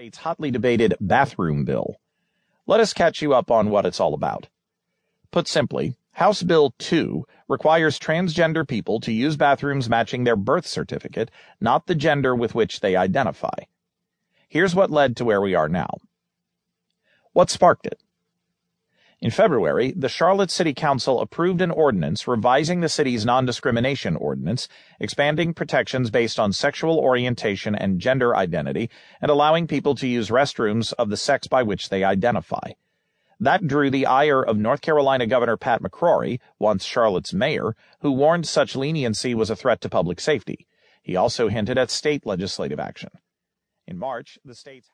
state's hotly debated bathroom bill. Let us catch you up on what it's all about. Put simply, House Bill 2 requires transgender people to use bathrooms matching their birth certificate, not the gender with which they identify. Here's what led to where we are now. What sparked it? In February, the Charlotte City Council approved an ordinance revising the city's non-discrimination ordinance, expanding protections based on sexual orientation and gender identity, and allowing people to use restrooms of the sex by which they identify. That drew the ire of North Carolina Governor Pat McCrory, once Charlotte's mayor, who warned such leniency was a threat to public safety. He also hinted at state legislative action. In March, the state's